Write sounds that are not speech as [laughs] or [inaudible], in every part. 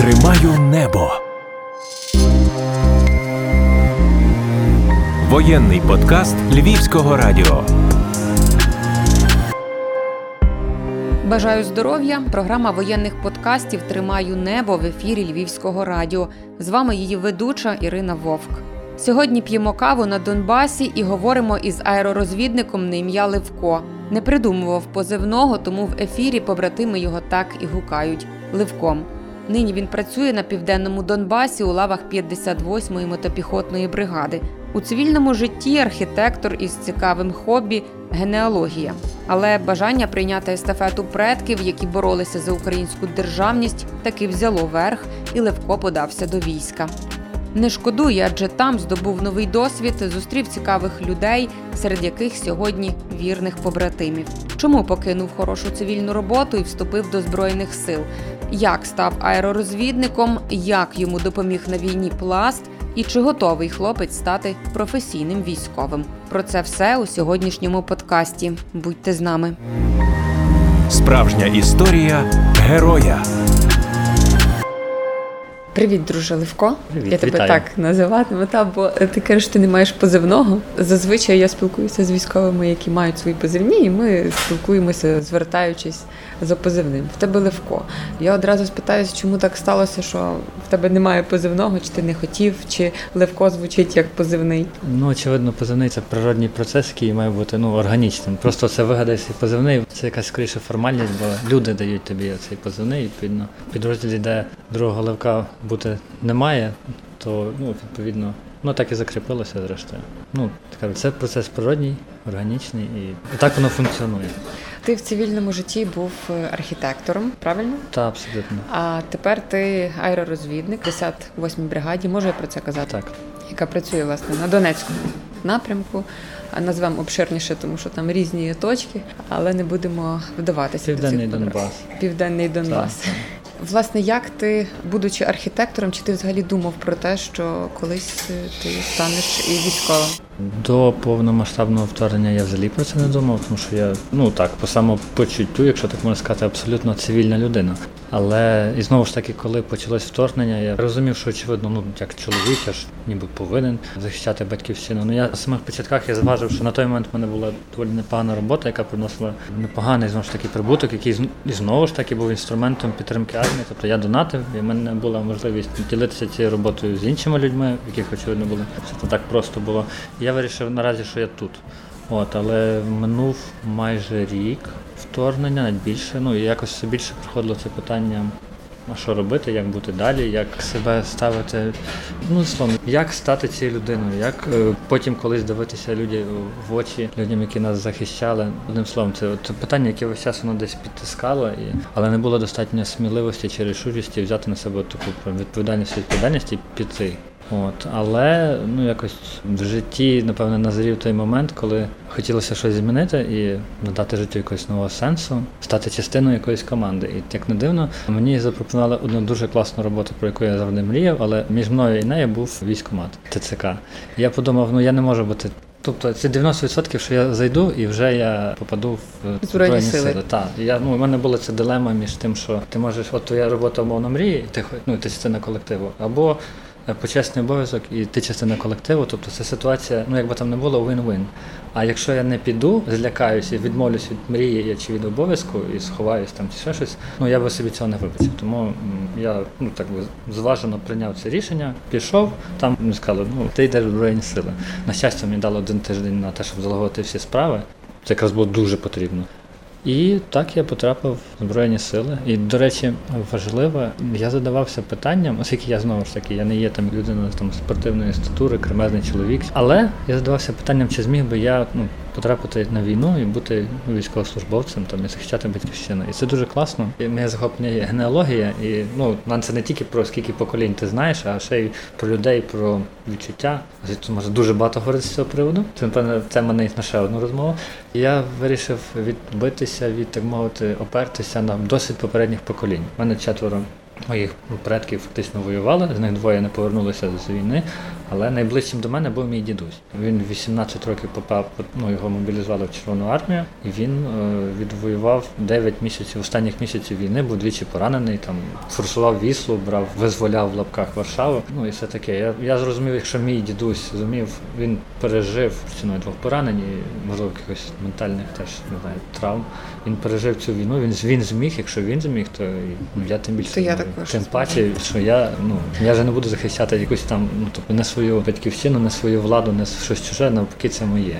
Тримаю небо. Воєнний подкаст Львівського радіо. Бажаю здоров'я. Програма воєнних подкастів Тримаю небо в ефірі Львівського радіо. З вами її ведуча Ірина Вовк. Сьогодні п'ємо каву на Донбасі і говоримо із аеророзвідником на ім'я Левко. Не придумував позивного, тому в ефірі побратими його так і гукають Левком. Нині він працює на південному Донбасі у лавах 58-ї мотопіхотної бригади. У цивільному житті архітектор із цікавим хобі генеалогія. Але бажання прийняти естафету предків, які боролися за українську державність, таки взяло верх, і Левко подався до війська. Не шкодує, адже там здобув новий досвід, зустрів цікавих людей, серед яких сьогодні вірних побратимів. Чому покинув хорошу цивільну роботу і вступив до збройних сил? Як став аеророзвідником, як йому допоміг на війні пласт, і чи готовий хлопець стати професійним військовим? Про це все у сьогоднішньому подкасті. Будьте з нами. Справжня історія героя. Привіт, друже Левко. Привіт, я тебе вітаю. так називатиму, та бо ти кажеш, ти не маєш позивного. Зазвичай я спілкуюся з військовими, які мають свої позивні, і ми спілкуємося, звертаючись за позивним. В тебе Левко. Я одразу спитаюся, чому так сталося, що в тебе немає позивного, чи ти не хотів, чи Левко звучить як позивний. Ну, очевидно, позивний це природній процес, який має бути ну, органічним. Просто це вигадай свій позивний, це якась скоріше формальність, бо люди дають тобі цей позивний, відповідно, підрозділі, де другого левка бути немає, то ну, відповідно, ну так і закріпилося зрештою. Ну, така, це процес природній, органічний і так воно функціонує. Ти в цивільному житті був е, архітектором, правильно? Та абсолютно. А тепер ти аеророзвідник, 58-й бригаді, можу я про це казати? Так. яка працює власне на Донецькому напрямку. Назвемо обширніше, тому що там різні точки, але не будемо вдаватися. до Південний цих. Донбас. Південний Донбас. Так. Власне, як ти, будучи архітектором, чи ти взагалі думав про те, що колись е, ти станеш і військовим? До повномасштабного вторгнення я взагалі про це не думав, тому що я ну так по самопочуттю, якщо так можна сказати, абсолютно цивільна людина. Але і знову ж таки, коли почалось вторгнення, я розумів, що очевидно, ну як чоловік, я ж ніби повинен захищати батьківщину. Ну я на самих початках я зважив, що на той момент в мене була доволі непогана робота, яка приносила непоганий знову ж таки прибуток, який і знову ж таки був інструментом підтримки армії. Тобто я донатив, і в мене була можливість ділитися цією роботою з іншими людьми, яких очевидно були. Це так просто було. І я вирішив наразі, що я тут. От, але минув майже рік вторгнення, навіть більше. Ну і якось все більше приходило це питання. А що робити, як бути далі, як себе ставити, ну словом, як стати цією людиною, як е, потім колись дивитися людям в очі, людям, які нас захищали. Одним словом, це от питання, яке весь час воно десь підтискало, і, але не було достатньо сміливості чи рішучості взяти на себе таку відповідальність відповідальність і піти. От, але ну якось в житті, напевно, назрів той момент, коли хотілося щось змінити і надати життю якогось нового сенсу, стати частиною якоїсь команди. І як не дивно, мені запропонували одну дуже класну роботу, про яку я завжди мріяв, але між мною і нею був військкомат ТЦК. Я подумав, ну я не можу бути. Тобто це 90%, що я зайду і вже я попаду в Збройні сили. Так, я ну у мене була ця дилема між тим, що ти можеш, от твоя робота умовно мрії, і ти ну ти частина колективу, або почесний обов'язок, і ти частина колективу. Тобто це ситуація, ну якби там не було win-win. А якщо я не піду, злякаюся відмовлюсь від мрії чи від обов'язку і сховаюсь там чи ще щось, ну я би собі цього не вибачив. Тому я ну так би зважено прийняв це рішення, пішов, там мені сказали, ну ти йдеш в Збройні сили. На щастя, мені дали один тиждень на те, щоб залагодити всі справи. Це якраз було дуже потрібно. І так я потрапив в Збройні сили. І, до речі, важливо, я задавався питанням, оскільки я знову ж таки, я не є там людина там спортивної статури, кремезний чоловік. Але я задавався питанням, чи зміг би я ну, потрапити на війну і бути ну, військовослужбовцем там і захищати батьківщину. І це дуже класно. І моє захоплення генеалогія, і ну нам це не тільки про скільки поколінь ти знаєш, а ще й про людей, про відчуття. Звідси може дуже багато говорити з цього приводу. Це напевно це мене на ще одну розмову. Я вирішив відбитися від так мовити, опертися на досвід попередніх поколінь. У мене четверо моїх предків фактично воювали, з них двоє не повернулися з війни. Але найближчим до мене був мій дідусь. Він 18 років попав, ну його мобілізували в Червону армію, і він е, відвоював 9 місяців, останніх місяців війни, був двічі поранений, там форсував віслу, брав, визволяв в лапках Варшаву. Ну і все таке. Я, я зрозумів, якщо мій дідусь зумів, він пережив ціною двох поранень, і, можливо, якихось ментальних теж не знаю, травм. Він пережив цю війну. Він він зміг. Якщо він зміг, то ну, я тим більше То я також тим паче, що я ну я вже не буду захищати якусь там, ну тобто не свою батьківщину, не свою владу, не щось чуже, навпаки, це моє.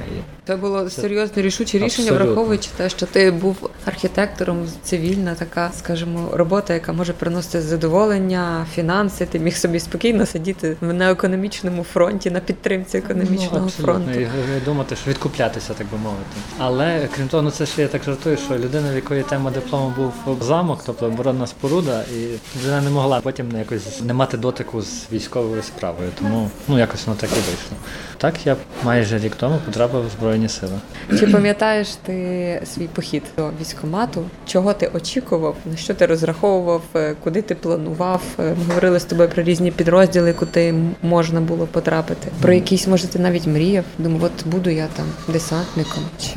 Це було серйозне рішуче рішення, Абсолютно. враховуючи те, що ти був архітектором, цивільна така, скажімо, робота, яка може приносити задоволення, фінанси. Ти міг собі спокійно сидіти на економічному фронті, на підтримці економічного ну, фронту. І, і думати, що відкуплятися, так би мовити. Але крім того, ну це ще я так жартую, що людина, в якої тема диплому був замок, тобто оборонна споруда, і людина не могла потім не якось не мати дотику з військовою справою. Тому ну якось воно так і вийшло. Так я майже рік тому потрапив в Збройні Сили. Чи пам'ятаєш ти свій похід до військкомату? Чого ти очікував? На що ти розраховував? е, Куди ти планував? Е, Ми говорили з тобою про різні підрозділи, куди можна було потрапити. Про якісь, може, ти навіть мріяв? Думав, от буду я там десантником чи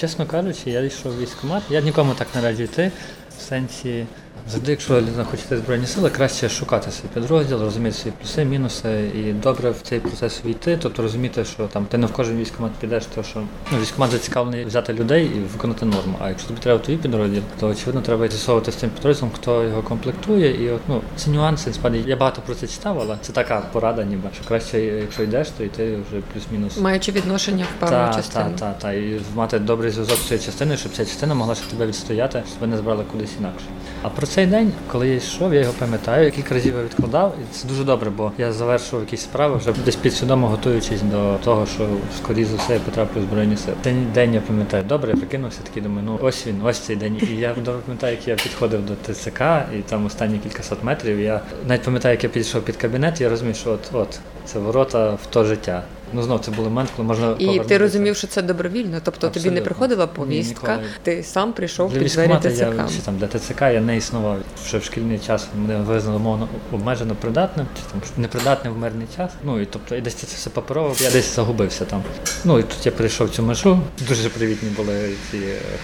Чесно кажучи, я йшов в військкомат. Я нікому так не раджу йти. В сенсі, завжди, якщо людина хоче йти збройні сили, краще шукати свій підрозділ, розуміти свої плюси, мінуси, і добре в цей процес війти, тобто розуміти, що там ти не в кожен військкомат підеш, то що ну, військкомат зацікавлений взяти людей і виконати норму. А якщо тобі треба твій підрозділ, то очевидно треба з'ясовувати з цим підрозділом, хто його комплектує. І от ну ці нюанси насправді я багато про це читав, але це така порада, ніби що краще, якщо йдеш, то йти вже плюс-мінус. маючи відношення в певну частину? так, так, та, і мати добрий зв'язок з цією частиною, щоб ця частина могла ще тебе відстояти, щоб ви не збрали кудись інакше. А про цей день, коли я йшов, я його пам'ятаю, який разів я відкладав, і це дуже добре, бо я завершив якісь справи, вже десь підсвідомо готуючись до того, що скоріше за все я потраплю в збройні сили. Цей день я пам'ятаю добре, я прикинувся такий, думаю, ну ось він, ось цей день. І я добре пам'ятаю, як я підходив до ТЦК, і там останні кількасот метрів. Я навіть пам'ятаю, як я підійшов під кабінет, я розумів, що от от це ворота в то життя. Ну знов це був момент, коли можна І ти розумів, що це добровільно, тобто тобі не приходила повістка, ніколи. ти сам прийшов Для під двері ТЦК. я чи там для ТЦК я не існував. Ще в шкільний час мене визнали мовно обмежено придатним, чи там непридатним в мирний час. Ну і тобто і десь це все паперово, я десь загубився там. Ну і тут я прийшов цю межу. Дуже привітні були ці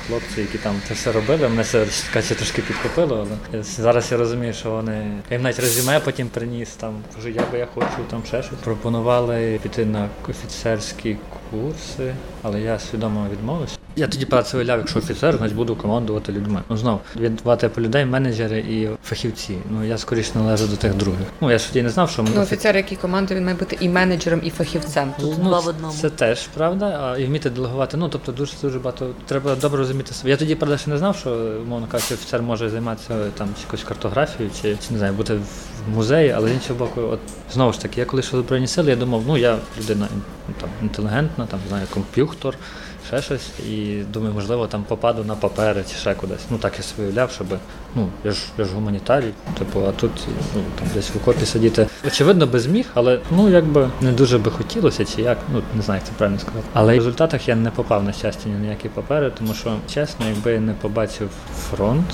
хлопці, які там це все робили. Мене це трошки підкупило, але зараз я розумію, що вони я їм навіть резюме потім приніс там. Кажу, я би я хочу там ще щось. Пропонували піти на офіцерські курси, але я свідомо відмовився. Я тоді уявляв, якщо офіцер, значить буду командувати людьми. Ну знов два типи людей: менеджери і фахівці. Ну я скоріше належу до тих других. Ну я ж тоді не знав, що Ну, офіцер, який командує, він має бути і менеджером, і фахівцем. Тут Ну, два в одному. Це теж правда, а і вміти делегувати. Ну тобто дуже дуже багато. Треба добре розуміти себе. Я тоді правда ще не знав, що мовно кажучи, офіцер може займатися там якоюсь картографією чи, чи не знаю, бути в музеї, але з іншого боку, от знову ж таки, я коли в збройні сили, я думав, ну я людина ну, там інтелігентна, там знаю, комп'ютер. Ще щось, і думаю, можливо, там попаду на папери чи ще кудись. Ну так я собі уявляв, щоб ну я ж я ж гуманітарій, типу, а тут ну там десь в окопі сидіти. Очевидно, би зміг, але ну якби не дуже би хотілося, чи як, ну не знаю, як це правильно сказати. Але в результатах я не попав на щастя ні на які папери, тому що чесно, якби я не побачив фронт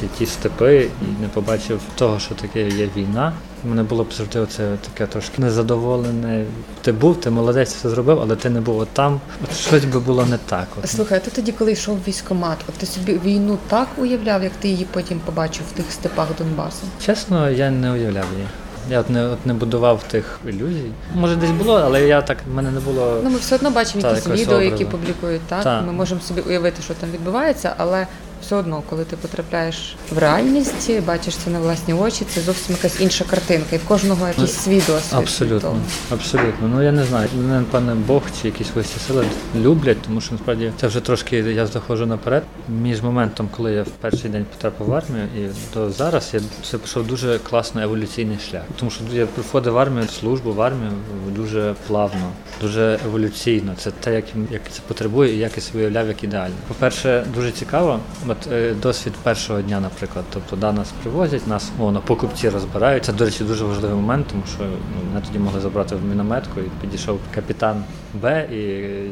чи ті степи, і не побачив того, що таке є війна. У мене було б завжди оце таке трошки незадоволене. Ти був, ти молодець, все зробив, але ти не був от там. От щось би було не так. От. Слухай, а ти тоді, коли йшов в військкомат, от ти собі війну так уявляв, як ти її потім побачив в тих степах Донбасу? Чесно, я не уявляв її. Я от не, от не будував тих ілюзій. Може, десь було, але я так, в мене не було. Ну, ми все одно бачимо Та, якісь відео, які публікують, так? Та. Ми можемо собі уявити, що там відбувається, але все одно, коли ти потрапляєш в реальність, бачиш це на власні очі, це зовсім якась інша картинка. І в кожного якийсь свій досвід. Абсолютно, абсолютно. Ну я не знаю. Мене пане Бог чи якісь вищі сили люблять, тому що насправді це вже трошки я заходжу наперед. Між моментом, коли я в перший день потрапив в армію, і до зараз я це пішов дуже класно еволюційний шлях. Тому що я приходив в армію, службу в армію дуже плавно, дуже еволюційно. Це те, як, як це потребує, і як я собі уявляв, як ідеально. По-перше, дуже цікаво. От е, досвід першого дня, наприклад, тобто да, нас привозять, нас мовно покупці розбираються. До речі, дуже важливий момент, тому що ну, мене тоді могли забрати в мінометку, і підійшов капітан Б, і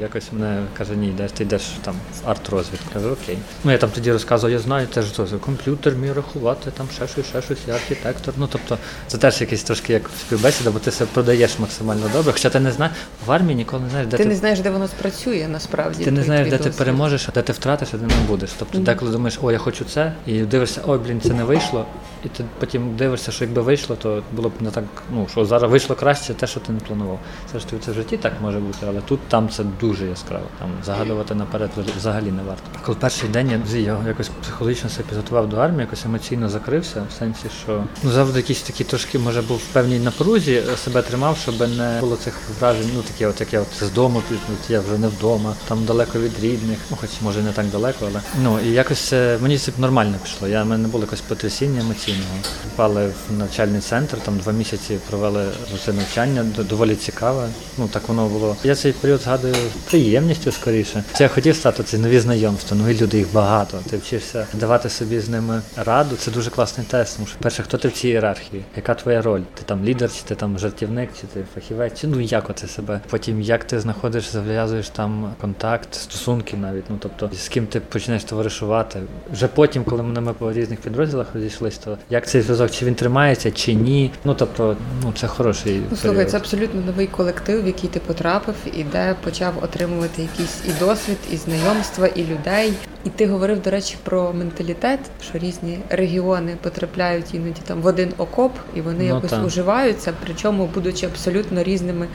якось мене каже, ні, йдеш, ти йдеш там в арт-розвідку. Кажу, окей. Ну я там тоді розказував, я знаю, теж що це комп'ютер мій рахувати, там ще щось, ще щось, я архітектор. Ну тобто це теж якийсь трошки як співбесіда, бо ти себе продаєш максимально добре. Хоча ти не знаєш, в армії ніколи не знаєш, де Ти ти. не знаєш, де воно спрацює насправді. Ти не знаєш, де ти переможеш, а де ти втратиш, а де не будеш. Тобто деколи думаєш, о, я хочу це, і дивишся, ой, блін, це не вийшло. І ти потім дивишся, що якби вийшло, то було б не так, ну що зараз вийшло краще те, що ти не планував. Це ж це в житті так може бути, але тут там це дуже яскраво. Там загадувати наперед взагалі не варто. Коли перший день я якось психологічно себе підготував до армії, якось емоційно закрився, в сенсі, що ну завжди якісь такі трошки, може, був в певній напрузі, себе тримав, щоб не було цих вражень, ну такі, от як я от з дому, тут, от я вже не вдома, там далеко від рідних, ну хоч може не так далеко, але ну і якось е, мені це нормально пішло. Я в мене не було якось потрясіння емоційного. Попали в навчальний центр, там два місяці провели це навчання, доволі цікаве. Ну так воно було. Я цей період згадую з приємністю скоріше. Це я хотів стати ці нові знайомства, нові люди, їх багато. Ти вчишся давати собі з ними раду. Це дуже класний тест. Тому що перше, хто ти в цій ієрархії? Яка твоя роль? Ти там лідер, чи ти там жартівник, чи ти фахівець? Чи ну як оце себе? Потім як ти знаходиш, зав'язуєш там контакт, стосунки навіть. Ну тобто з ким ти починаєш товаришувати. Вже потім, коли ми, ми по різних підрозділах розійшлись, то як цей зв'язок, чи він тримається, чи ні. Ну тобто, ну це хороший. Ну, слухай, період. це абсолютно новий колектив, в який ти потрапив, і де почав отримувати якийсь і досвід, і знайомства, і людей. І ти говорив, до речі, про менталітет, що різні регіони потрапляють іноді там в один окоп, і вони Ну, якось так. уживаються, причому будучи абсолютно різними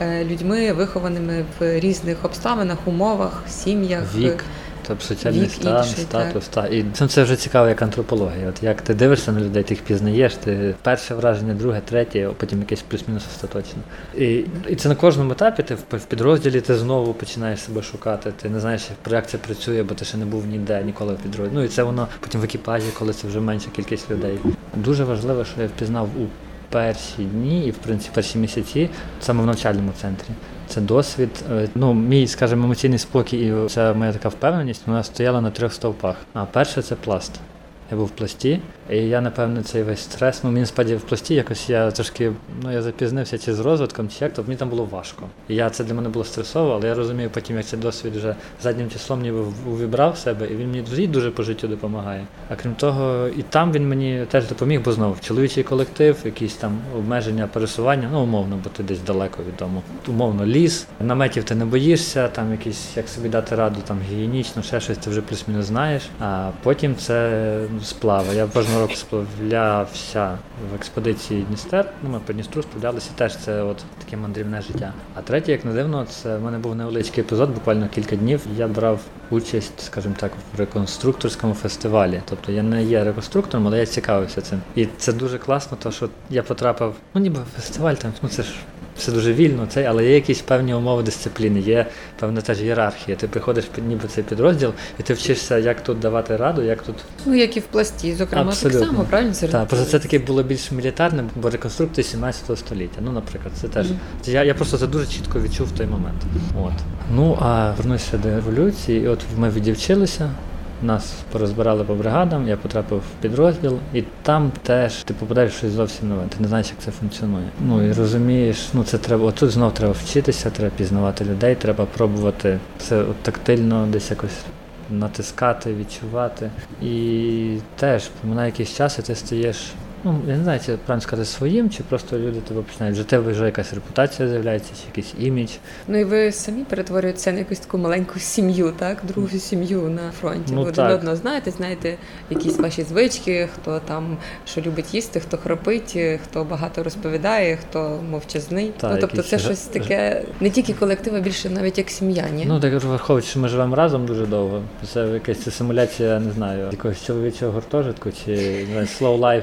е, людьми, вихованими в різних обставинах, умовах, сім'ях. Вік. Тобто соціальний Вік стан, інший, статус, та і це, вже цікаво, як антропологія. От як ти дивишся на людей, ти їх пізнаєш, ти перше враження, друге, третє, а потім якесь плюс-мінус остаточне. І, і це на кожному етапі. Ти в, в підрозділі ти знову починаєш себе шукати. Ти не знаєш, як це працює, бо ти ще не був ніде, ніколи в підрозділі. Ну і це воно потім в екіпажі, коли це вже менша кількість людей. Дуже важливо, що я впізнав у перші дні і в принципі перші місяці саме в навчальному центрі. Це досвід. Е, Ну, мій, скажімо, емоційний спокій і ця моя така впевненість, вона стояла на трьох стовпах. А перше це пласт. Я був в пласті, і я, напевно, цей весь стрес. Ну, мені справді в пласті якось я трошки ну, я запізнився чи з розвитком, чи як, то мені там було важко. І я це для мене було стресово, але я розумію потім, як цей досвід вже заднім числом ніби увібрав себе, і він мені дуже по життю допомагає. А крім того, і там він мені теж допоміг, бо знову чоловічий колектив, якісь там обмеження пересування, ну умовно, бо ти десь далеко від дому. Умовно, ліс, наметів ти не боїшся, там якісь як собі дати раду, там гігієнічно, ще щось ти вже плюс-мінус знаєш. А потім це сплави. Я кожного року сплавлявся в експедиції Дністер. Ну, ми по Дністру сплавлялися теж це от таке мандрівне життя. А третє, як не дивно, це в мене був невеличкий епізод, буквально кілька днів. Я брав участь, скажімо так, в реконструкторському фестивалі. Тобто я не є реконструктором, але я цікавився цим. І це дуже класно, тому що я потрапив, ну ніби фестиваль там, ну це ж. Все дуже вільно, цей, але є якісь певні умови дисципліни, є певна теж ієрархія. Ти приходиш під ніби цей підрозділ, і ти вчишся, як тут давати раду, як тут Ну, як і в пласті, зокрема, Абсолютно. так само, правильно Сергій? так, просто це таке було більш мілітарне, бо реконструкції 17 століття. Ну, наприклад, це теж. Це я, я просто це дуже чітко відчув в той момент. От. Ну а вернуся до революції, і от ми віддівчилися. Нас порозбирали по бригадам, я потрапив в підрозділ, і там теж ти попадаєш в щось зовсім нове. Ти не знаєш, як це функціонує. Ну і розумієш, ну це треба. Отут знов треба вчитися, треба пізнавати людей, треба пробувати це от тактильно десь якось натискати, відчувати. І теж на якийсь час і ти стаєш. Ну, я не знаю, чи правильно сказати своїм, чи просто люди тебе починають. Вже тебе вже якась репутація з'являється, чи якийсь імідж. Ну і ви самі перетворюєтеся на якусь таку маленьку сім'ю, так? Другу сім'ю на фронті. Ну, ви один одного знаєте, знаєте якісь ваші звички, хто там що любить їсти, хто хропить, хто багато розповідає, хто мовчазний. Так, ну тобто якісь це ж- щось таке не тільки колектив, а більше навіть як сім'я, ні? Ну, так враховуючи, що ми живемо разом дуже довго. Це якась це симуляція, не знаю, якогось чоловічого гуртожитку, чи не знаю, slow life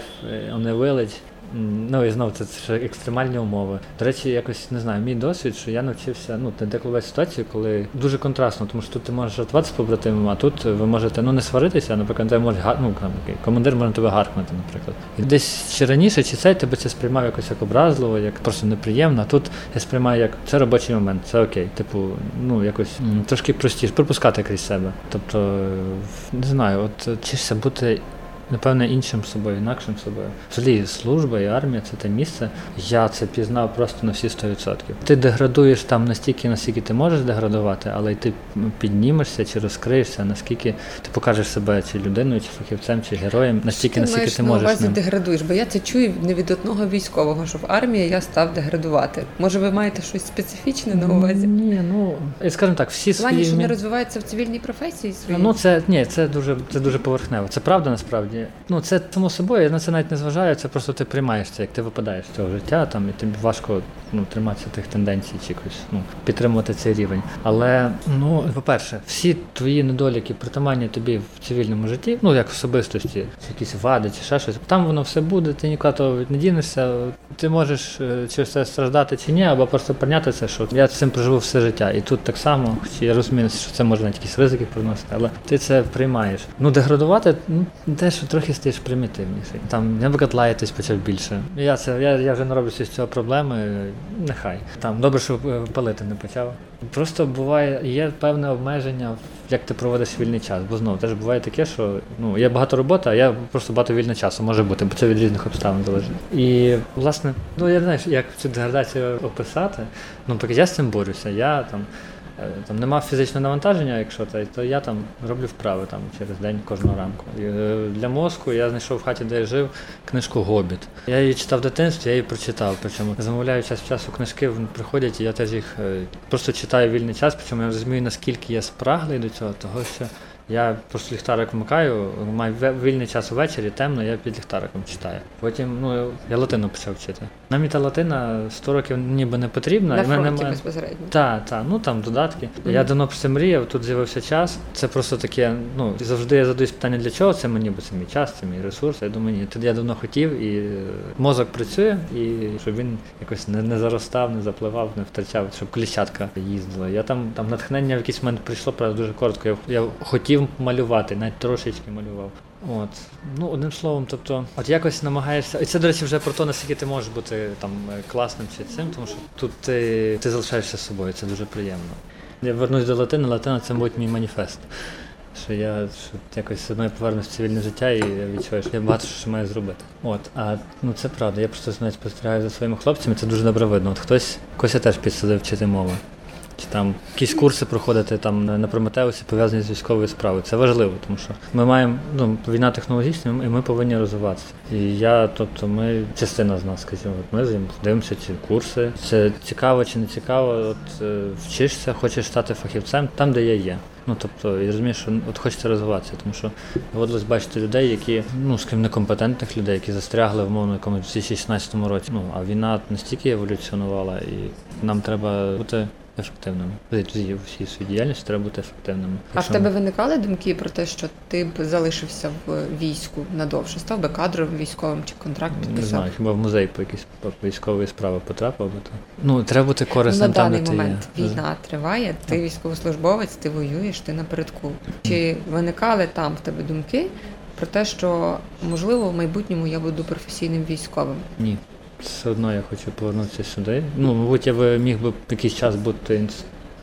a village. М, Ну і знову це, це екстремальні умови. До речі, якось не знаю, мій досвід, що я навчився ну те деколи ситуації, коли дуже контрастно, тому що тут ти можеш жартувати з побратимом, а тут ви можете ну не сваритися, наприклад, тебе може ну, командир може тебе гаркнути, наприклад. І десь чи раніше, чи цей тебе це сприймав якось як образливо, як просто неприємно. А тут я сприймаю як це робочий момент, це окей. Типу, ну якось трошки простіше, пропускати крізь себе. Тобто, е, не знаю, от е, вчишся бути напевне, іншим собою, інакшим собою. Взагалі, служба і армія це те місце. Я це пізнав просто на всі 100%. Ти деградуєш там настільки, наскільки ти можеш деградувати, але й ти піднімешся чи розкриєшся, наскільки ти покажеш себе чи людиною, чи фахівцем, чи героєм, настільки, ти наскільки маєш ти можеш. увазі ним. деградуєш, бо я це чую не від одного військового, що в армії я став деградувати. Може, ви маєте щось специфічне на увазі? Ні, ну скажімо так, всі плані, свої що не розвивається в цивільній професії своїй? Ну це ні, це дуже це дуже поверхнево. Це правда насправді. Ну це само собою, я на це навіть не зважаю. Це просто ти приймаєш це, як ти випадаєш з цього життя, там і тобі важко ну триматися тих тенденцій чи якось ну підтримувати цей рівень. Але ну, по-перше, всі твої недоліки притаманні тобі в цивільному житті, ну як особистості, якісь вади чи ще щось. Там воно все буде, ти того не дінешся. Ти можеш е, через це страждати чи ні, або просто прийняти це, що я цим проживу все життя. І тут так само, хоч я розумію, що це може навіть якісь ризики приносити, але ти це приймаєш. Ну, деградувати, ну те, що трохи стаєш примітивніший. Там, наприклад, лаятись почав більше. Я це я, я вже не роблю з цього проблеми. Нехай. Там добре, що е, палити не почав. Просто буває, є певне обмеження, як ти проводиш вільний час. Бо знову теж буває таке, що ну є багато роботи, а я просто багато вільного часу може бути, бо це від різних обставин залежить. І власне, ну я не знаю, як цю деградацію описати. Ну, поки я з цим борюся. Я там. Е, Там нема фізичного навантаження, якщо це, то я там роблю вправи там через день кожного ранку. І, е, для мозку я знайшов в хаті, де я жив, книжку Гобіт. Я її читав в дитинстві, я її прочитав. Причому замовляю час в часу книжки, вони приходять, і я теж їх е, просто читаю вільний час, причому я розумію, наскільки я спраглий до цього, того що я просто ліхтарик вмикаю, маю вільний час увечері, темно, я під ліхтариком читаю. Потім ну, я латину почав вчити. Нам і та латина 100 років ніби не потрібна. на мене фронті немає- безпосередньо. так, так, ну там додатки. Мгм. Я давно про це мріяв, тут з'явився час. Це просто таке, ну завжди я задаюсь питання, для чого це мені, бо це мій час, це мій ресурс. Я думаю, ні, тоді я давно хотів, і е, мозок працює, і щоб він якось не, не заростав, не запливав, не втрачав, щоб кліщатка їздила. Я там там натхнення в якийсь момент прийшло, правда, дуже коротко. Я, я хотів малювати, навіть трошечки малював. От, ну одним словом, тобто, от якось намагаєшся, і це, до речі, вже про те, наскільки ти можеш бути там е, класним чи цим, тому що тут ти, ти залишаєшся собою, це дуже приємно. Я вернусь до латини, латина це, мабуть, мій маніфест. Що я що якось одно повернусь в цивільне життя і я відчуваю, що я багато що маю зробити. От, а ну це правда. Я просто навіть спостерігаю за своїми хлопцями, це дуже добре видно. От хтось когось я теж підсадив вчити мови. Чи там якісь курси проходити там на Прометеусі пов'язані з військовою справою. Це важливо, тому що ми маємо ну, війна технологічна, і ми повинні розвиватися. І я, тобто, ми частина з нас, скажімо, от ми з дивимося ці курси. Це цікаво чи не цікаво. От е, вчишся, хочеш стати фахівцем там, де я є. Ну тобто, я розумію, що от хочеться розвиватися, тому що доводилось бачити людей, які ну скажімо, некомпетентних людей, які застрягли в мовно якомусь 2016 році. Ну а війна настільки еволюціонувала, і нам треба бути ефективними. Взагалі, у всій своїй діяльності треба бути ефективними. А в тебе виникали думки про те, що ти б залишився в війську надовше, став би кадровим військовим чи контракт не знаю, хіба в музей по якісь військової справи потрапив би то. Ну треба бути Ну, корисним на там, даний де ти момент є. війна триває, ти військовослужбовець, ти воюєш, ти напередку. Чи виникали там в тебе думки про те, що можливо в майбутньому я буду професійним військовим? Ні. Все одно я хочу повернутися сюди. Ну, мабуть, я би міг би якийсь час бути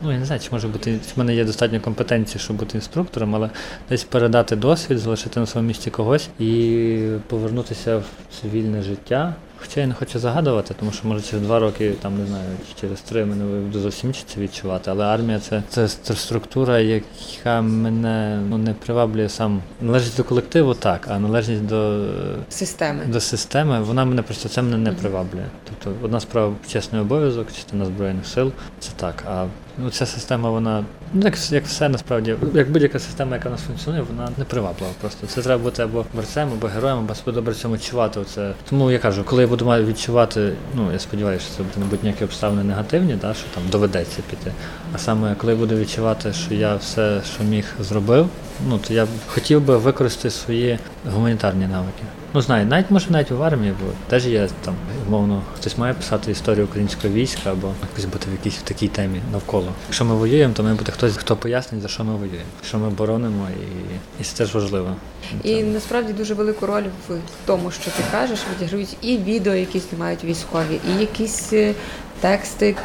Ну, я не знаю, чи може бути, в мене є достатньо компетенції, щоб бути інструктором, але десь передати досвід, залишити на своєму місці когось і повернутися в цивільне життя. Хоча я не хочу загадувати, тому що може через два роки, там не знаю, чи через три мене буду зовсім це відчувати. Але армія це, це ст- структура, яка мене ну, не приваблює сам. Належить до колективу, так, а належність до Системи. до системи, вона мене просто це мене не приваблює. Тобто одна справа чесний обов'язок, частина збройних сил, це так. А ну ця система, вона ну як, як все насправді, як будь-яка система, яка в нас функціонує, вона не приваблива. Просто це треба бути або борцем, або героєм, або себе добре цьому відчувати. Оце. Тому я кажу, коли я буду відчувати, ну я сподіваюся, що це будуть ніякі обставини негативні, да, що там доведеться піти. А саме коли я буду відчувати, що я все, що міг, зробив, ну то я хотів би використати свої гуманітарні навики. Ну знаю, навіть може навіть в армії, бо теж є там, умовно, хтось має писати історію українського війська або якось бути в якійсь в такій темі навколо. Якщо ми воюємо, то має бути хтось, хто пояснить, за що ми воюємо, що ми боронимо, і, і це теж важливо. І насправді дуже велику роль в тому, що ти кажеш, відіграють і відео, які знімають військові, і якісь е, тексти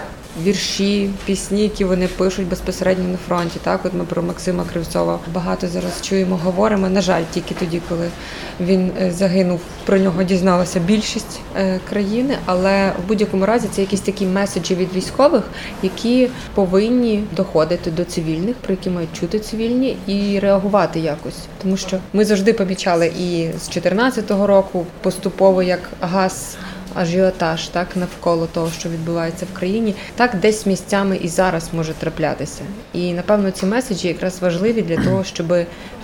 вірші, пісні, які вони пишуть безпосередньо на фронті. Так, от ми про Максима Кривцова багато зараз чуємо, говоримо. На жаль, тільки тоді, коли він е, загинув, про нього дізналася більшість е, країни. Але в будь-якому разі це якісь такі меседжі від військових, які повинні доходити до цивільних, про які мають чути цивільні, і реагувати якось. Тому що ми завжди помічали і з 2014 року поступово як газ. Ажіотаж так навколо того, що відбувається в країні, так десь місцями і зараз може траплятися. І напевно ці меседжі якраз важливі для того, щоб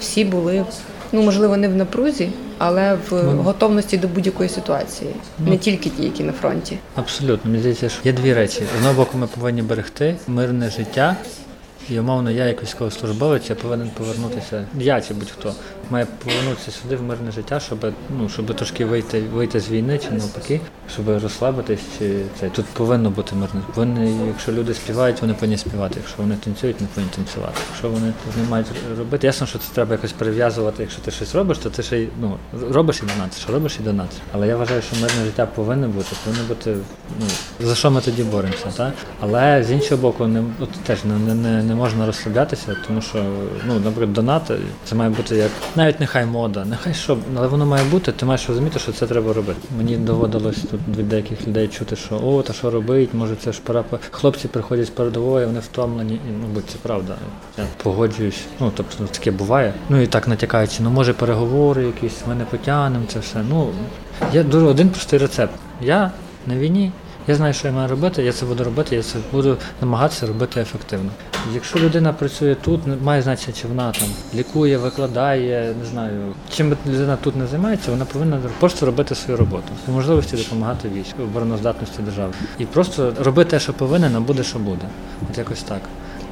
всі були ну можливо не в напрузі, але в Ну. готовності до будь-якої ситуації, Ну. не тільки ті, які на фронті. Абсолютно, мені здається, що є дві речі. З одного боку, ми повинні берегти мирне життя. І умовно, я як військовослужбовець, я повинен повернутися. Я чи будь-хто має повернутися сюди в мирне життя, щоб ну щоб трошки вийти вийти з війни чи навпаки, щоб розслабитись. Чи це тут повинно бути мирне. Вони, якщо люди співають, вони повинні співати. Якщо вони танцюють, вони повинні танцювати. Якщо вони не мають робити, ясно, що це треба якось перев'язувати. Якщо ти щось робиш, то ти ще й ну робиш і донатиш, робиш і донатиш. Але я вважаю, що мирне життя повинно бути, повинно бути. Ну за що ми тоді боремося, так? Але з іншого боку, не от теж не, не, не можна розслаблятися, тому що ну, наприклад, донат це має бути як навіть нехай мода, нехай що, але воно має бути. Ти маєш розуміти, що це треба робити. Мені доводилось тут від деяких людей чути, що о, та що робить, може це ж пора. по-». Хлопці приходять з передової, вони втомлені, і мабуть, це правда. Я погоджуюсь. Ну тобто ну, таке буває. Ну і так натякаючи, ну може переговори якісь, ми не потягнемо це все. Ну я дуже один простий рецепт. Я на війні. Я знаю, що я маю робити, я це буду робити, я це буду намагатися робити ефективно. Якщо людина працює тут, не має значення, чи вона там лікує, викладає, не знаю, чим людина тут не займається, вона повинна просто робити свою роботу, по можливості допомагати війську, обороноздатності держави. І просто робити те, що повинен, а буде, що буде. От якось так.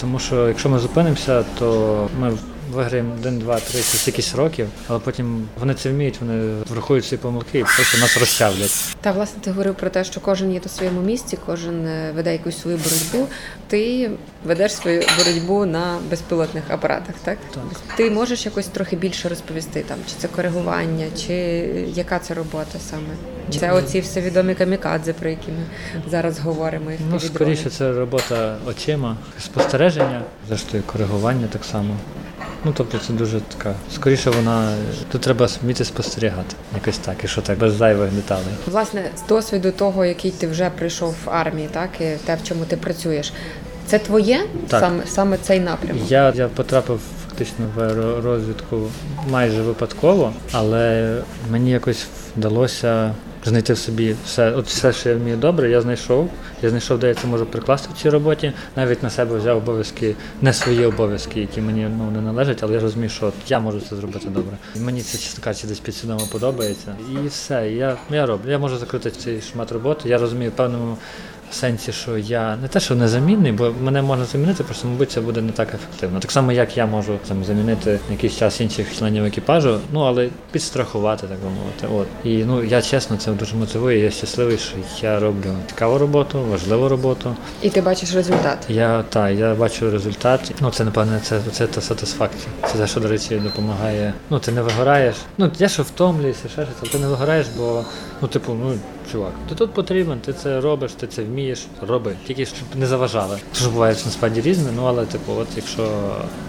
Тому що якщо ми зупинимося, то ми виграємо один, два, три це якісь років, але потім вони це вміють, вони врахують свої помилки і просто нас розчавлять. Та власне ти говорив про те, що кожен є на своєму місці, кожен е, веде якусь свою боротьбу. Ти ведеш свою боротьбу на безпілотних апаратах, так? Так. Ти можеш якось трохи більше розповісти там, чи це коригування, чи яка це робота саме? Чи це оці все відомі камікадзе, про які ми зараз говоримо? Ну, скоріше, це робота очима, спостереження, зрештою, коригування так само. Ну, тобто це дуже така. Скоріше вона. Тут треба вміти спостерігати. Якось так, і що так, без зайвих деталей. Власне, з досвіду того, який ти вже прийшов в армії, так і те, в чому ти працюєш, це твоє Так. саме саме цей напрямок? Я, я потрапив фактично в аеророзвідку майже випадково, але мені якось вдалося знайти в собі все, от все, що я вмію добре, я знайшов. Я знайшов, де я це можу прикласти в цій роботі. Навіть на себе взяв обов'язки, не свої обов'язки, які мені ну, не належать, але я розумію, що я можу це зробити добре. І мені це чесно кажучи, десь підсвідомо подобається. І все. Я, я роблю. Я можу закрити цей шмат роботи. Я розумію в певному сенсі, що я не те, що незамінний, бо мене можна замінити, просто мабуть це буде не так ефективно. Так само, як я можу там замінити якийсь час інших членів екіпажу, ну але підстрахувати, так би мовити. От і ну я чесно це дуже мотивує. Я щасливий, що я роблю цікаву роботу, важливу роботу. І ти бачиш результат. Я та я бачу результат. Ну це напевне, це, це та сатисфакція. Це те, що до речі допомагає. Ну ти не вигораєш. Ну я що втомлюєшся, ще але ти не вигораєш, бо ну типу, ну чувак, ти тут потрібен, ти це робиш, ти це вмієш, роби. Тільки щоб не заважали. Це ж буває насправді різне, ну але типу, от якщо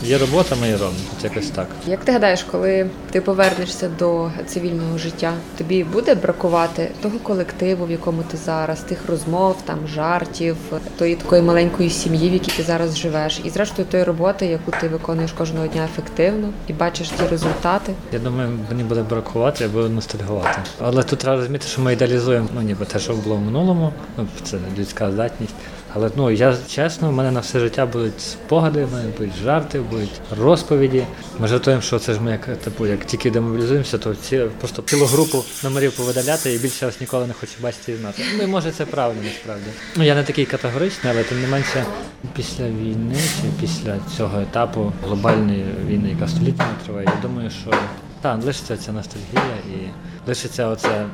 є робота, ми її робимо. От якось так. Як ти гадаєш, коли ти повернешся до цивільного життя, тобі буде бракувати того колективу, в якому ти зараз, тих розмов, там жартів, тої такої маленької сім'ї, в якій ти зараз живеш, і зрештою тої роботи, яку ти виконуєш кожного дня ефективно і бачиш ті результати. Я думаю, мені буде бракувати, я буду ностальгувати. Але тут треба розуміти, що ми ідеалізуємо ну, ніби те, що було в минулому, ну це людська здатність. Але ну я чесно, в мене на все життя будуть спогади, в мене будуть жарти, будуть розповіді. Ми жартуємо, що це ж ми як типу, як тільки демобілізуємося, то ці просто цілу групу номерів повидаляти і більше вас ніколи не хочу бачити і знати. Ну і може це правда насправді. Ну я не такий категоричний, але тим не менше, після війни чи після цього етапу глобальної війни, яка століттями триває, я думаю, що так, лишиться ця ностальгія і лишиться оце.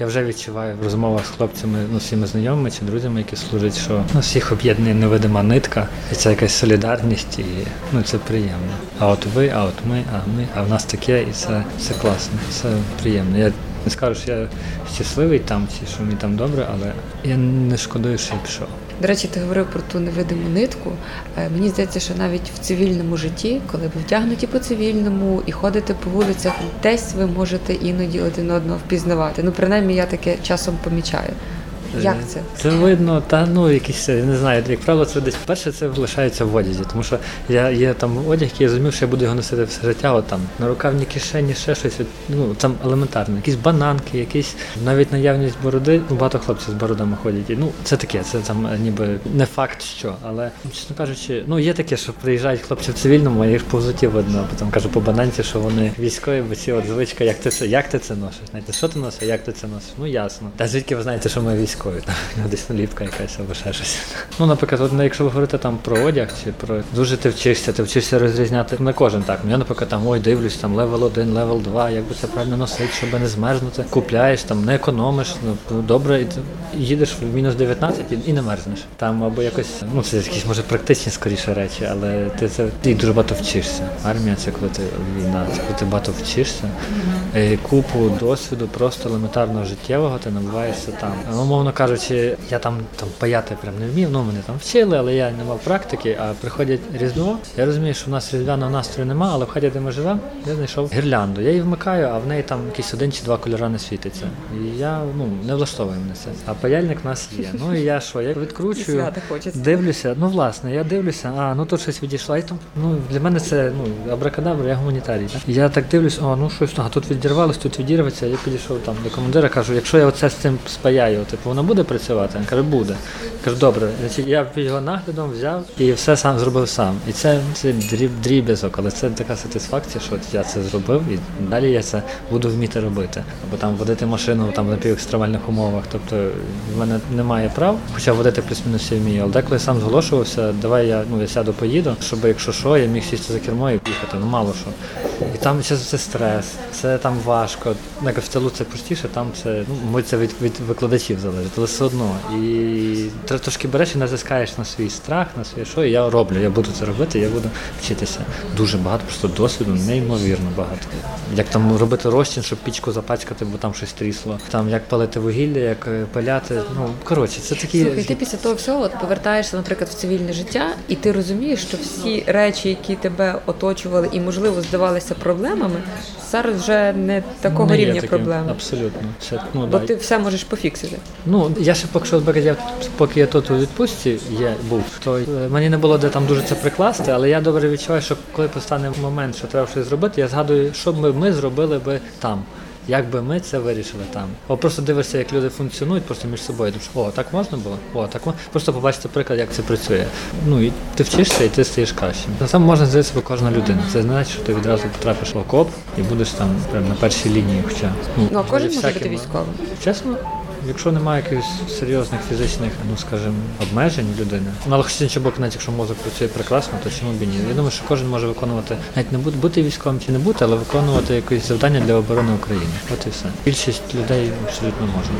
Я вже відчуваю в розмовах з хлопцями, ну всіми знайомими чи друзями, які служать, що ну, всіх об'єднує невидима нитка, і це якась солідарність, і ну це приємно. А от ви, а от ми, а ми, а в нас таке, і це, це класно, це приємно. Я не скажу, що я щасливий там, чи що мені там добре, але я не шкодую, що я пішов. До речі, ти говорив про ту невидиму нитку. Е, Мені здається, що навіть в цивільному житті, коли ви вдягнуті по цивільному і ходите по вулицях, десь ви можете іноді один одного впізнавати. Ну, принаймні, я таке часом помічаю. Як це? Це видно, та ну якісь я не знаю, як правило, це десь перше це лишається в одязі, тому що я є там одяг, який я зрозумів, що я буду його носити все життя. От там на рукавні кишені, ще щось. Ну там елементарно, якісь бананки, якісь навіть наявність бороди. Ну, багато хлопців з бородами ходять. І, ну це таке, це там е, ніби не факт, що, але чесно кажучи, ну є таке, що приїжджають хлопці в цивільному, а їх по взуті видно. Потім кажу по бананці, що вони військові, бо ці от звичка, як ти це, як ти це носиш? Знаєте, що ти носиш, як ти це носиш? Ну ясно. Та звідки ви знаєте, що ми військові? Там [laughs] десь наліпка якась або ще щось. Ну, наприклад, от, ну, якщо ви говорите там про одяг чи про дуже ти вчишся, ти вчишся розрізняти не кожен так. Я, наприклад, там ой, дивлюсь, там level 1, level 2, як би це правильно носити, щоб не змерзнути. Купляєш, там не економиш, ну добре, і їдеш в мінус 19 і, і не мерзнеш. Там або якось, ну це якісь може практичні скоріше речі, але ти це ти дуже багато вчишся. Армія це коли ти війна, це коли ти багато вчишся. Е, Купу досвіду, просто елементарного життєвого ти набуваєшся там. Ну, Умовно кажучи, я там там паяти прям не вмів, ну мене там вчили, але я не мав практики. А приходять різдво. Я розумію, що в нас різдвяного настрою немає, але в хаті, де ми живемо, я знайшов гірлянду. Я її вмикаю, а в неї там якийсь один чи два кольори не світиться. І я ну не влаштовую мене це. А паяльник в нас є. Ну і я що, я відкручую. Дивлюся, ну власне, я дивлюся, а ну тут щось відійшло. І там, ну для мене це ну абракадабра, я гуманітарій. Я так дивлюсь, о, ну щось а тут відірвалось, тут відірветься. Я підійшов там до командира, кажу, якщо я оце з цим спаяю, типу воно буде працювати? Він каже, буде. Кажу, добре, я під його наглядом взяв і все сам зробив сам. І це, це дріб, дріб'язок, але це така сатисфакція, що я це зробив, і далі я це буду вміти робити. Або там водити машину там на півекстремальних умовах. Тобто в мене немає прав, хоча водити плюс-мінус я вмію. Але деколи сам зголошувався, давай я ну я сяду, поїду, щоб якщо що, я міг сісти за кермо і поїхати. Ну мало що. І там це, це стрес, це там важко. Ну, Як в тилу це простіше, там це ну це від, від викладачів залежить, але все одно. І ти трошки береш і натискаєш на свій страх, на своє що, і я роблю. Я буду це робити, я буду вчитися. Дуже багато, просто досвіду, неймовірно багато. Як там робити розчин, щоб пічку запачкати, бо там щось трісло. Там як палити вугілля, як е, пиляти. Ну коротше, це такі. Слухай, ти після того всього от повертаєшся, наприклад, в цивільне життя, і ти розумієш, що всі речі, які тебе оточували і, можливо, здавалися проблемами, зараз вже не такого не рівня таким. проблеми. Абсолютно. Це, ну, Бо да. ти все можеш пофіксити. Ну, я ще поки що я, поки я тут у відпустці є, був, то е, мені не було де там дуже це прикласти, але я добре відчуваю, що коли постане момент, що треба щось зробити, я згадую, що б ми, ми зробили би там. Як би ми це вирішили там? О, просто дивишся, як люди функціонують просто між собою. Думаєш, о, так можна було? О, так можна. Просто побачити приклад, як це працює. Ну і ти вчишся, і ти стаєш кращим. На саме можна здається себе кожна людина. Це значить, що ти відразу потрапиш в окоп і будеш там прям на першій лінії. Хоча Ну а кожен може бути військовим. Чесно, якщо немає якихось серйозних фізичних, ну скажімо, обмежень людини, ну але хоча інший бок, навіть якщо мозок працює прекрасно, то чому б і ні? Я думаю, що кожен може виконувати навіть не бути, бути військовим чи не бути, але виконувати якесь завдання для оборони України. От і все. Більшість людей абсолютно може.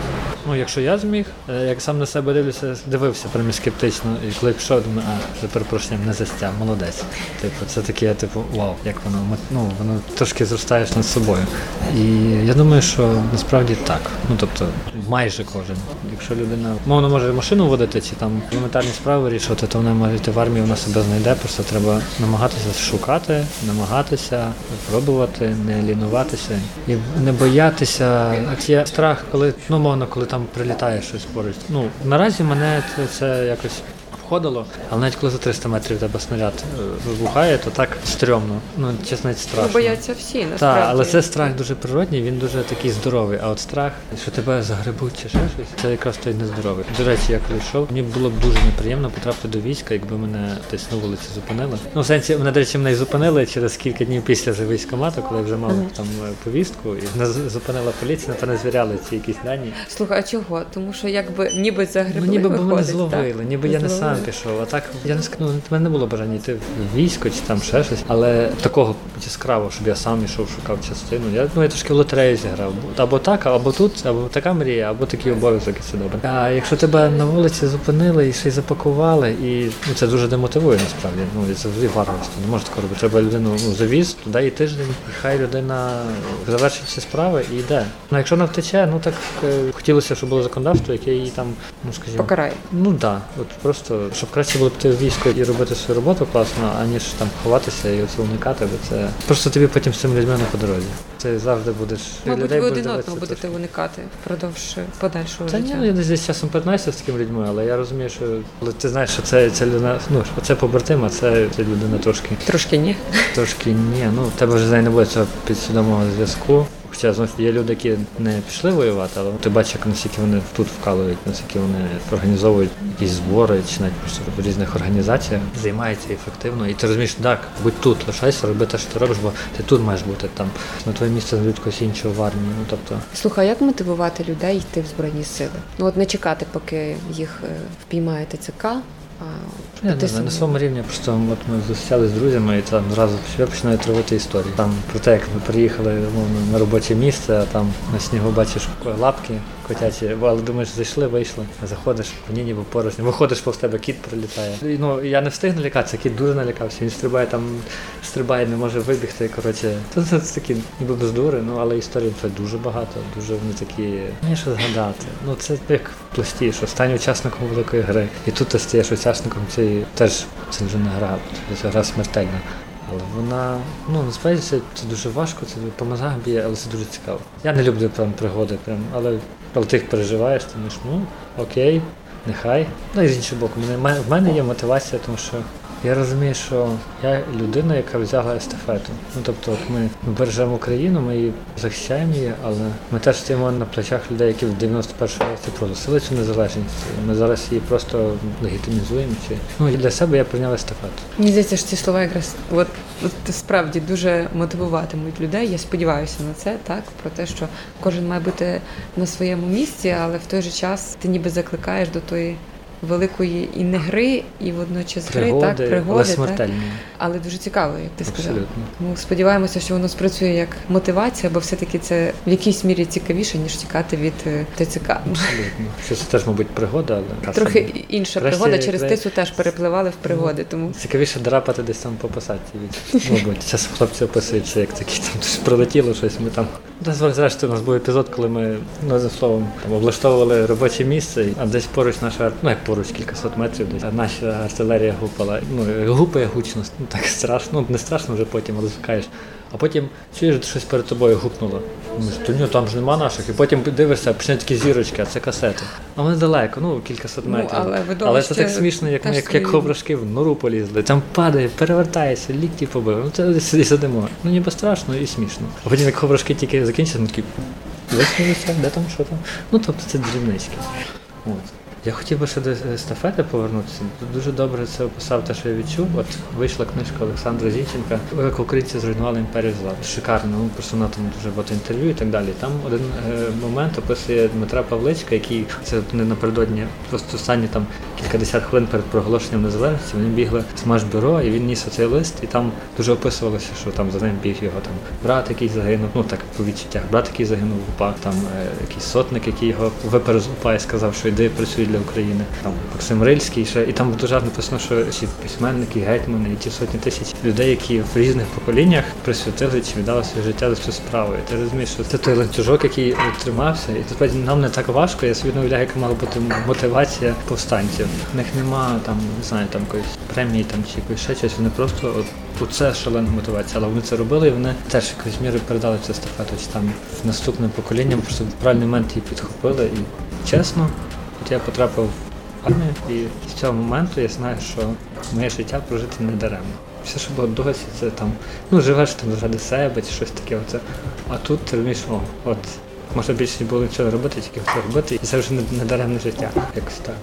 Ну, якщо я зміг, е, як сам на себе дивлюся, дивився прямо скептично, і коли пішов, думаю, а, за перепрошенням не застяв, молодець. Типу, це таке, типу, вау, як воно ну, воно трошки зростаєш над собою. І я думаю, що насправді так. Ну тобто, майже кожен. Якщо людина мовно може машину водити чи там елементарні справи рішувати, то вона може йти в армію, вона себе знайде. Просто треба намагатися шукати, намагатися пробувати, не лінуватися і не боятися. От є страх, коли ну мовно, коли там прилітає щось поруч. Ну наразі мене це, це якось. Входило, але навіть коли за 300 метрів тебе снаряд е, вибухає, то так стрьомно. Ну чесно, навіть страшно. Ну, бояться всі, насправді. Так, але це страх дуже природній, він дуже такий здоровий. А от страх, що тебе загребуть чи ще щось, це якраз той нездоровий. До речі, я коли йшов, мені було б дуже неприємно потрапити до війська, якби мене десь на вулиці зупинили. Ну, в сенсі, мене, до речі, мене й зупинили через кілька днів після військкомату, коли я вже мав там е, повістку, і мене зупинила поліція, напевно, звіряли ці якісь дані. Слухай, а чого? Тому що якби ніби Ну, загребли ніби бо мене зловили, так? ніби я не сам пішов. А так я не скажу, ну, в мене не було бажання йти в військо чи там ще щось, але такого яскраво, щоб я сам йшов, шукав частину. Я ну я трошки в лотерею зіграв. Або так, або тут, або така мрія, або такий обов'язок, і це добре. А якщо тебе на вулиці зупинили і ще й запакували, і ну це дуже демотивує насправді. Ну це завжди варварство. Не можна такого робити. Треба людину ну, завіз туди і тиждень, і хай людина завершить всі справи і йде. Ну якщо вона втече, ну так е, хотілося, щоб було законодавство, яке її там, ну скажімо. Покарає. Ну так, да. от просто щоб краще було піти в військо і робити свою роботу класно, аніж там ховатися і оце уникати, бо це просто тобі потім з цими людьми не по дорозі. Це завжди будеш Мабуть, людей ви один одного будете трошки. уникати впродовж подальшого Та ні, життя. ну я десь часом перетинаюся з такими людьми, але я розумію, що коли ти знаєш, що це, це людина, ну це побратим, а це, це людина трошки Трошки ні. Трошки ні, ну тебе вже з нею не буде цього підсвідомого зв'язку. Хоча знову ж є люди, які не пішли воювати, але ти бачиш, як наскільки вони тут вкалують, наскільки вони організовують якісь збори чи навіть просто в різних організаціях, займаються ефективно. І ти розумієш, так, будь тут, лишайся, роби те, що ти робиш, бо ти тут маєш бути там. На твоє місце знайдуть когось іншого в армії. Ну тобто, Слухай, як мотивувати людей йти в збройні сили? Ну от не чекати, поки їх е, впіймає ТЦК, а я ти не знаю, на своєму рівні просто от ми зустрічалися з друзями і там зразу починає тривати історії. Там про те, як ми приїхали умовно, на робоче місце, а там на снігу бачиш лапки котячі, але думаєш, зайшли, вийшли, заходиш, вони ніби порожні, виходиш повз тебе, кіт прилітає. Ну я не встиг налякатися, кіт дуже налякався. Він стрибає там, стрибає, не може вибігти. Коротше, це, це, такі ніби бездури, ну але історій це дуже багато, дуже вони такі. Мені що згадати. Ну це як в пласті, що стань учасником великої гри. І тут ти стаєш учасником цієї теж це вже не гра, це гра смертельна. Вона, ну насправді це, дуже важко, це по мозгах б'є, але це дуже цікаво. Я не люблю прям пригоди, прям, але коли ти їх переживаєш, тому думаєш, ну окей, нехай. Ну і з іншого боку, мене, в мене є мотивація, тому що я розумію, що я людина, яка взяла естафету. Ну тобто, от ми, бережемо Україну, ми її захищаємо її, але ми теж стоїмо на плечах людей, які в 91-му році проголосили цю незалежність. Ми зараз її просто легітимізуємо. Чи ну для себе я прийняв естафету. Мені здається, що ці слова якраз от, от справді дуже мотивуватимуть людей. Я сподіваюся на це, так про те, що кожен має бути на своєму місці, але в той же час ти ніби закликаєш до тої великої і не гри, і водночас гри, Пригоди, так пригоди, але так. але дуже цікаво, як ти сказав. Абсолютно. Тому сподіваємося, що воно спрацює як мотивація, бо все-таки це в якійсь мірі цікавіше, ніж тікати від е, ТЦК. Абсолютно. Що це теж, мабуть, пригода, але Трохи інша Краще- пригода, через тису теж перепливали в пригоди. Тому Цікавіше драпати десь там по посадці. Мабуть, зараз хлопці описуються, як такі там щось прилетіло, щось ми там. Та зрештою, у нас був епізод, коли ми, ну за словом, там облаштовували робоче місце, а десь поруч наша, ну як поруч, кількасот метрів, десь наша артилерія гупала. Ну, гупає гучно, ну так страшно, ну не страшно вже потім, але звикаєш. А потім чуєш, щось перед тобою гупнуло. Думаєш, то ні, там ж нема наших. І потім дивишся, почне такі зірочки, а це касети. А вони далеко, ну кількасот Ну, метрів. але але це так смішно, як ми як, як ховрашки в нору полізли. Там падає, перевертається, лікті побив. Ну це десь і сидимо. Ну ніби страшно і смішно. А потім як ховрашки тільки закінчаться, ми такі висміються, де там, що там. Ну тобто це дрібнички. От. Я хотів би ще до естафети повернутися. Дуже добре це описав те, що я відчув. От вийшла книжка Олександра Зінченка, як українці зруйнували імперію зла. Шикарно, ну просто вона там дуже багато інтерв'ю і так далі. Там один е, момент описує Дмитра Павличка, який це не напередодні, просто останні там кількадесят хвилин перед проголошенням незалежності. Вони бігли з Машбюро, і він ніс оцей лист, і там дуже описувалося, що там за ним біг його там брат, який загинув. Ну так по відчуттях, брат, який загинув в УПА, там е, якийсь сотник, який його виперед з УПА і сказав, що йди працюй для України. Там Максим Рильський, ще і там дуже гарно написано, що ці письменники, гетьмани і ті сотні тисяч людей, які в різних поколіннях присвятили чи віддали своє життя за цю справу. І ти розумієш, що це той ланцюжок, який тримався, і насправді нам не так важко. Я собі уявляю, яка мала бути мотивація повстанців. В них нема там, не знаю, там якоїсь премії там чи якоїсь ще щось. Вони просто от Оце шалена мотивація, але вони це робили, і вони теж якоюсь мірою передали цю естафету, чи там в наступне покоління просто в правильний момент її підхопили. І чесно, я потрапив в армію, і з цього моменту я знаю, що моє життя прожити не даремно. Все, що було досі, це там, ну живеш там заради себе чи щось таке. Оце. А тут ти розумієш, о, от можна більше було нічого робити, тільки це робити, і це вже не даремне життя. Якось так.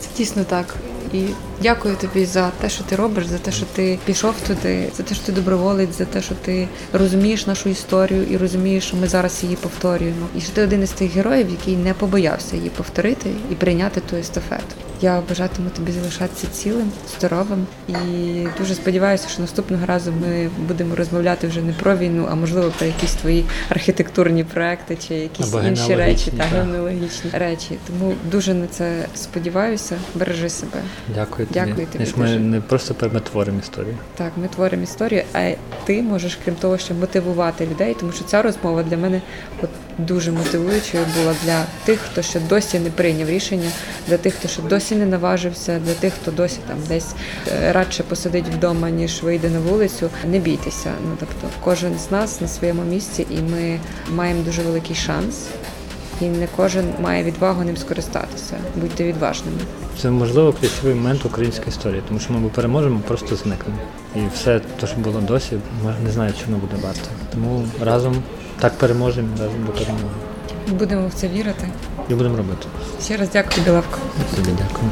це дійсно так. І дякую тобі за те, що ти робиш, за те, що ти пішов туди, за те, що ти доброволець, за те, що ти розумієш нашу історію і розумієш, що ми зараз її повторюємо. І що ти один із тих героїв, який не побоявся її повторити і прийняти ту естафету. Я бажатиму тобі залишатися цілим, здоровим і дуже сподіваюся, що наступного разу ми будемо розмовляти вже не про війну, а можливо про якісь твої архітектурні проекти чи якісь Або інші речі та генеалогічні речі. Тому дуже на це сподіваюся. Бережи себе. Дякую тобі. Дякую тобі Знаєш, Ми не просто ми творимо історію. Так, ми творимо історію, а ти можеш, крім того, ще мотивувати людей, тому що ця розмова для мене от дуже мотивуючою була для тих, хто ще досі не прийняв рішення, для тих, хто ще досі не наважився, для тих, хто досі там десь е, радше посидить вдома, ніж вийде на вулицю. Не бійтеся. Ну тобто, кожен з нас на своєму місці, і ми маємо дуже великий шанс. І не кожен має відвагу ним скористатися. Будьте відважними. Це можливо ключовий момент української історії, тому що ми переможемо, просто зникнемо. І все те, що було досі, не знаю, воно буде варто. Тому разом так переможемо, до перемоги. Будемо в це вірити. І будемо робити. Ще раз дякую, Білавко. Тобі дякую.